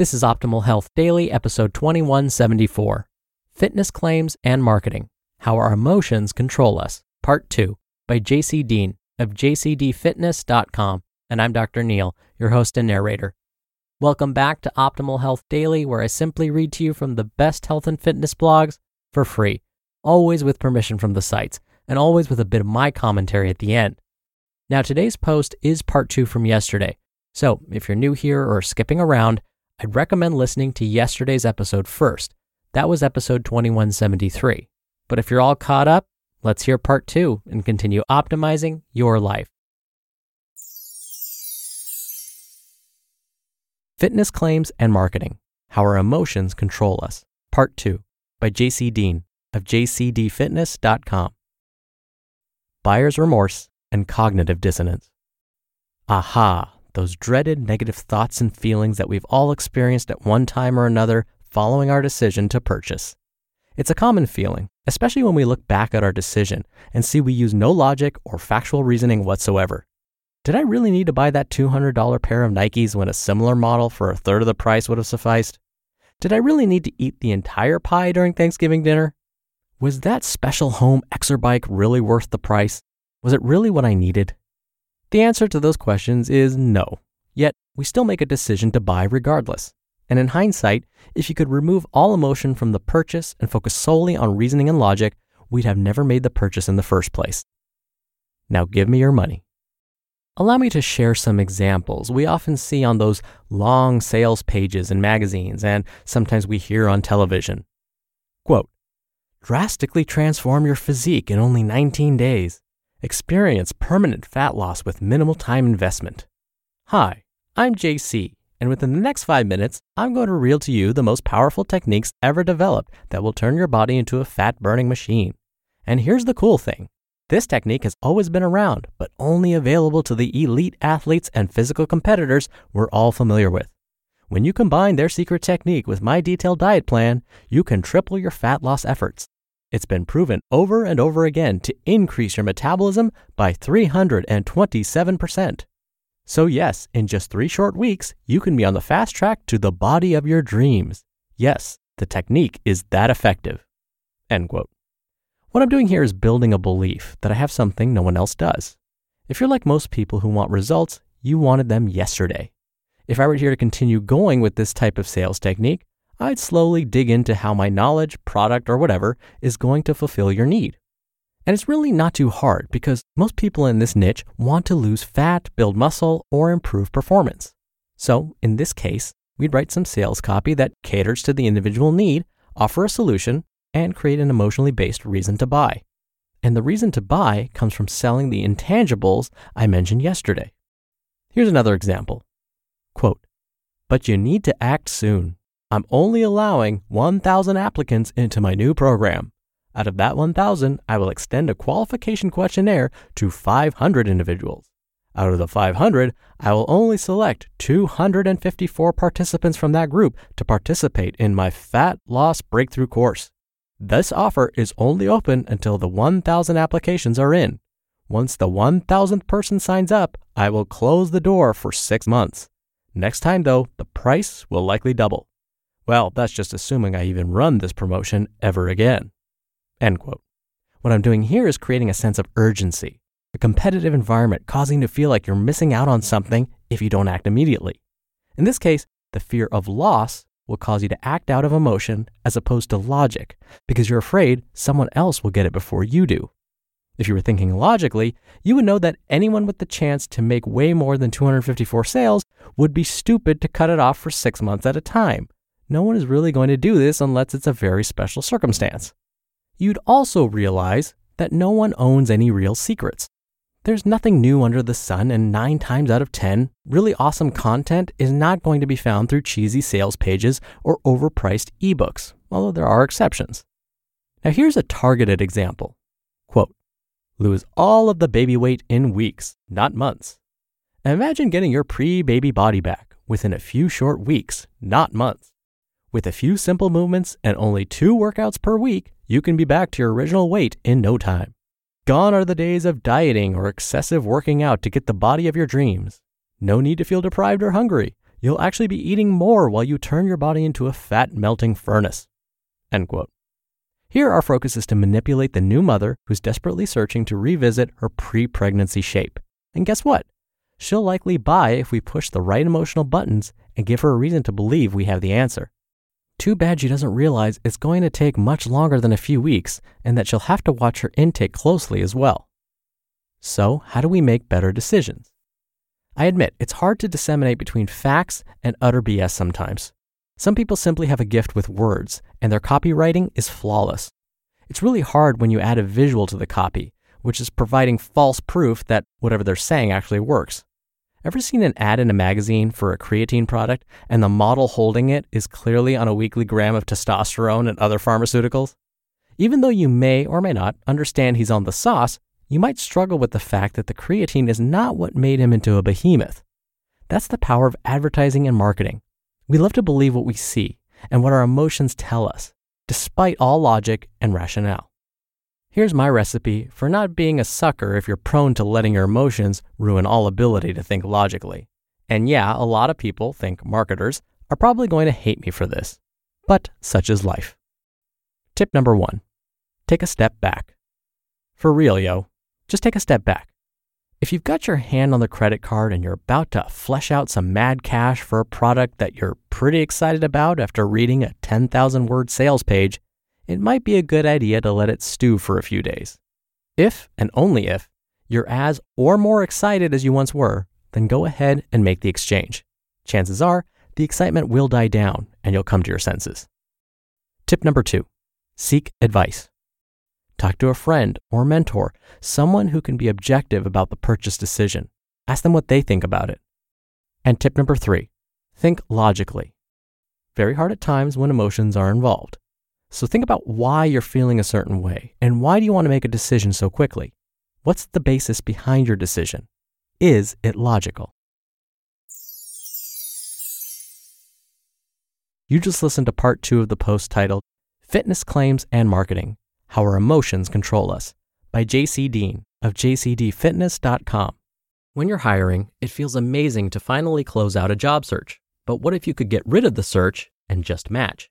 This is Optimal Health Daily, episode 2174 Fitness Claims and Marketing How Our Emotions Control Us, Part 2, by JC Deen of jcdfitness.com. And I'm Dr. Neal, your host and narrator. Welcome back to Optimal Health Daily, where I simply read to you from the best health and fitness blogs for free, always with permission from the sites, and always with a bit of my commentary at the end. Now, today's post is part two from yesterday. So, if you're new here or skipping around, I'd recommend listening to yesterday's episode first. That was episode 2173. But if you're all caught up, let's hear part two and continue optimizing your life. Fitness Claims and Marketing How Our Emotions Control Us, Part 2 by JC Deen of jcdfitness.com. Buyer's Remorse and Cognitive Dissonance. Aha, those dreaded negative thoughts and feelings that we've all experienced at one time or another following our decision to purchase. It's a common feeling, especially when we look back at our decision and see we use no logic or factual reasoning whatsoever. Did I really need to buy that $200 pair of Nikes when a similar model for a third of the price would have sufficed? Did I really need to eat the entire pie during Thanksgiving dinner? Was that special home exer bike really worth the price? Was it really what I needed? The answer to those questions is no. Yet, we still make a decision to buy regardless. And in hindsight, if you could remove all emotion from the purchase and focus solely on reasoning and logic, we'd have never made the purchase in the first place. Now give me your money. Allow me to share some examples we often see on those long sales pages in magazines and sometimes we hear on television. Quote, drastically transform your physique in only 19 days. Experience permanent fat loss with minimal time investment. Hi, I'm JC, and within the next five minutes, I'm going to reel to you the most powerful techniques ever developed that will turn your body into a fat burning machine. And here's the cool thing this technique has always been around, but only available to the elite athletes and physical competitors we're all familiar with. When you combine their secret technique with my detailed diet plan, you can triple your fat loss efforts. It's been proven over and over again to increase your metabolism by 327%. So, yes, in just three short weeks, you can be on the fast track to the body of your dreams. Yes, the technique is that effective. End quote. What I'm doing here is building a belief that I have something no one else does. If you're like most people who want results, you wanted them yesterday. If I were here to continue going with this type of sales technique, I'd slowly dig into how my knowledge, product, or whatever is going to fulfill your need. And it's really not too hard because most people in this niche want to lose fat, build muscle, or improve performance. So, in this case, we'd write some sales copy that caters to the individual need, offer a solution, and create an emotionally based reason to buy. And the reason to buy comes from selling the intangibles I mentioned yesterday. Here's another example. Quote, but you need to act soon. I'm only allowing 1,000 applicants into my new program. Out of that 1,000, I will extend a qualification questionnaire to 500 individuals. Out of the 500, I will only select 254 participants from that group to participate in my fat loss breakthrough course. This offer is only open until the 1,000 applications are in. Once the 1,000th person signs up, I will close the door for six months. Next time, though, the price will likely double. Well, that's just assuming I even run this promotion ever again. End quote. What I'm doing here is creating a sense of urgency, a competitive environment causing you to feel like you're missing out on something if you don't act immediately. In this case, the fear of loss will cause you to act out of emotion as opposed to logic because you're afraid someone else will get it before you do. If you were thinking logically, you would know that anyone with the chance to make way more than 254 sales would be stupid to cut it off for six months at a time. No one is really going to do this unless it's a very special circumstance you'd also realize that no one owns any real secrets. There's nothing new under the sun, and nine times out of 10, really awesome content is not going to be found through cheesy sales pages or overpriced ebooks, although there are exceptions. Now, here's a targeted example Quote, lose all of the baby weight in weeks, not months. Imagine getting your pre baby body back within a few short weeks, not months. With a few simple movements and only two workouts per week, you can be back to your original weight in no time. Gone are the days of dieting or excessive working out to get the body of your dreams. No need to feel deprived or hungry. You'll actually be eating more while you turn your body into a fat melting furnace. End quote. Here, our focus is to manipulate the new mother who's desperately searching to revisit her pre pregnancy shape. And guess what? She'll likely buy if we push the right emotional buttons and give her a reason to believe we have the answer. Too bad she doesn't realize it's going to take much longer than a few weeks and that she'll have to watch her intake closely as well. So, how do we make better decisions? I admit it's hard to disseminate between facts and utter BS sometimes. Some people simply have a gift with words, and their copywriting is flawless. It's really hard when you add a visual to the copy, which is providing false proof that whatever they're saying actually works. Ever seen an ad in a magazine for a creatine product and the model holding it is clearly on a weekly gram of testosterone and other pharmaceuticals? Even though you may or may not understand he's on the sauce, you might struggle with the fact that the creatine is not what made him into a behemoth. That's the power of advertising and marketing. We love to believe what we see and what our emotions tell us, despite all logic and rationale. Here's my recipe for not being a sucker if you're prone to letting your emotions ruin all ability to think logically. And yeah, a lot of people think marketers are probably going to hate me for this, but such is life. Tip number one take a step back. For real, yo, just take a step back. If you've got your hand on the credit card and you're about to flesh out some mad cash for a product that you're pretty excited about after reading a 10,000 word sales page, it might be a good idea to let it stew for a few days. If, and only if, you're as or more excited as you once were, then go ahead and make the exchange. Chances are the excitement will die down and you'll come to your senses. Tip number two seek advice. Talk to a friend or mentor, someone who can be objective about the purchase decision. Ask them what they think about it. And tip number three think logically. Very hard at times when emotions are involved. So think about why you're feeling a certain way and why do you want to make a decision so quickly? What's the basis behind your decision? Is it logical? You just listened to part two of the post titled Fitness Claims and Marketing How Our Emotions Control Us by JC Deen of jcdfitness.com. When you're hiring, it feels amazing to finally close out a job search. But what if you could get rid of the search and just match?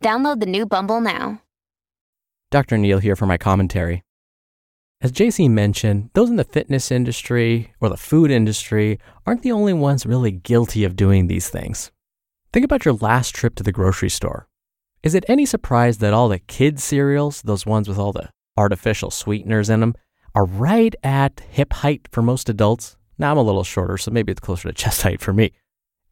Download the new Bumble now. Dr. Neal here for my commentary. As JC mentioned, those in the fitness industry or the food industry aren't the only ones really guilty of doing these things. Think about your last trip to the grocery store. Is it any surprise that all the kids' cereals, those ones with all the artificial sweeteners in them, are right at hip height for most adults? Now I'm a little shorter, so maybe it's closer to chest height for me.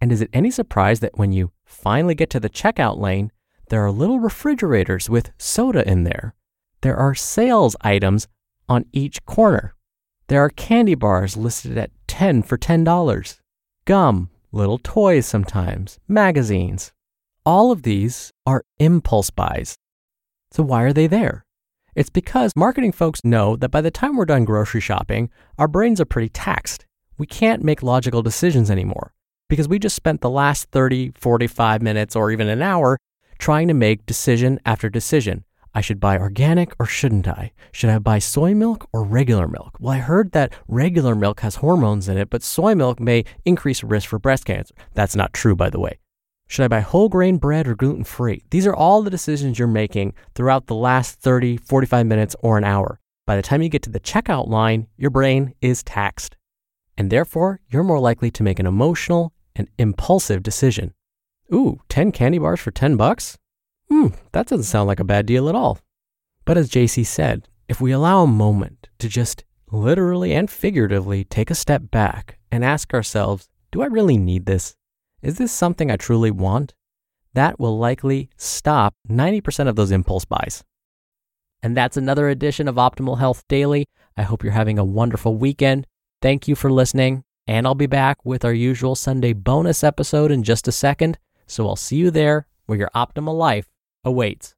And is it any surprise that when you finally get to the checkout lane, there are little refrigerators with soda in there? There are sales items on each corner. There are candy bars listed at 10 for $10, gum, little toys sometimes, magazines. All of these are impulse buys. So why are they there? It's because marketing folks know that by the time we're done grocery shopping, our brains are pretty taxed. We can't make logical decisions anymore because we just spent the last 30, 45 minutes, or even an hour trying to make decision after decision. I should buy organic or shouldn't I? Should I buy soy milk or regular milk? Well, I heard that regular milk has hormones in it, but soy milk may increase risk for breast cancer. That's not true, by the way. Should I buy whole grain bread or gluten free? These are all the decisions you're making throughout the last 30, 45 minutes, or an hour. By the time you get to the checkout line, your brain is taxed. And therefore, you're more likely to make an emotional and impulsive decision. Ooh, 10 candy bars for 10 bucks? Hmm, that doesn't sound like a bad deal at all. But as JC said, if we allow a moment to just literally and figuratively take a step back and ask ourselves, do I really need this? Is this something I truly want? That will likely stop 90% of those impulse buys. And that's another edition of Optimal Health Daily. I hope you're having a wonderful weekend. Thank you for listening. And I'll be back with our usual Sunday bonus episode in just a second. So I'll see you there where your optimal life awaits.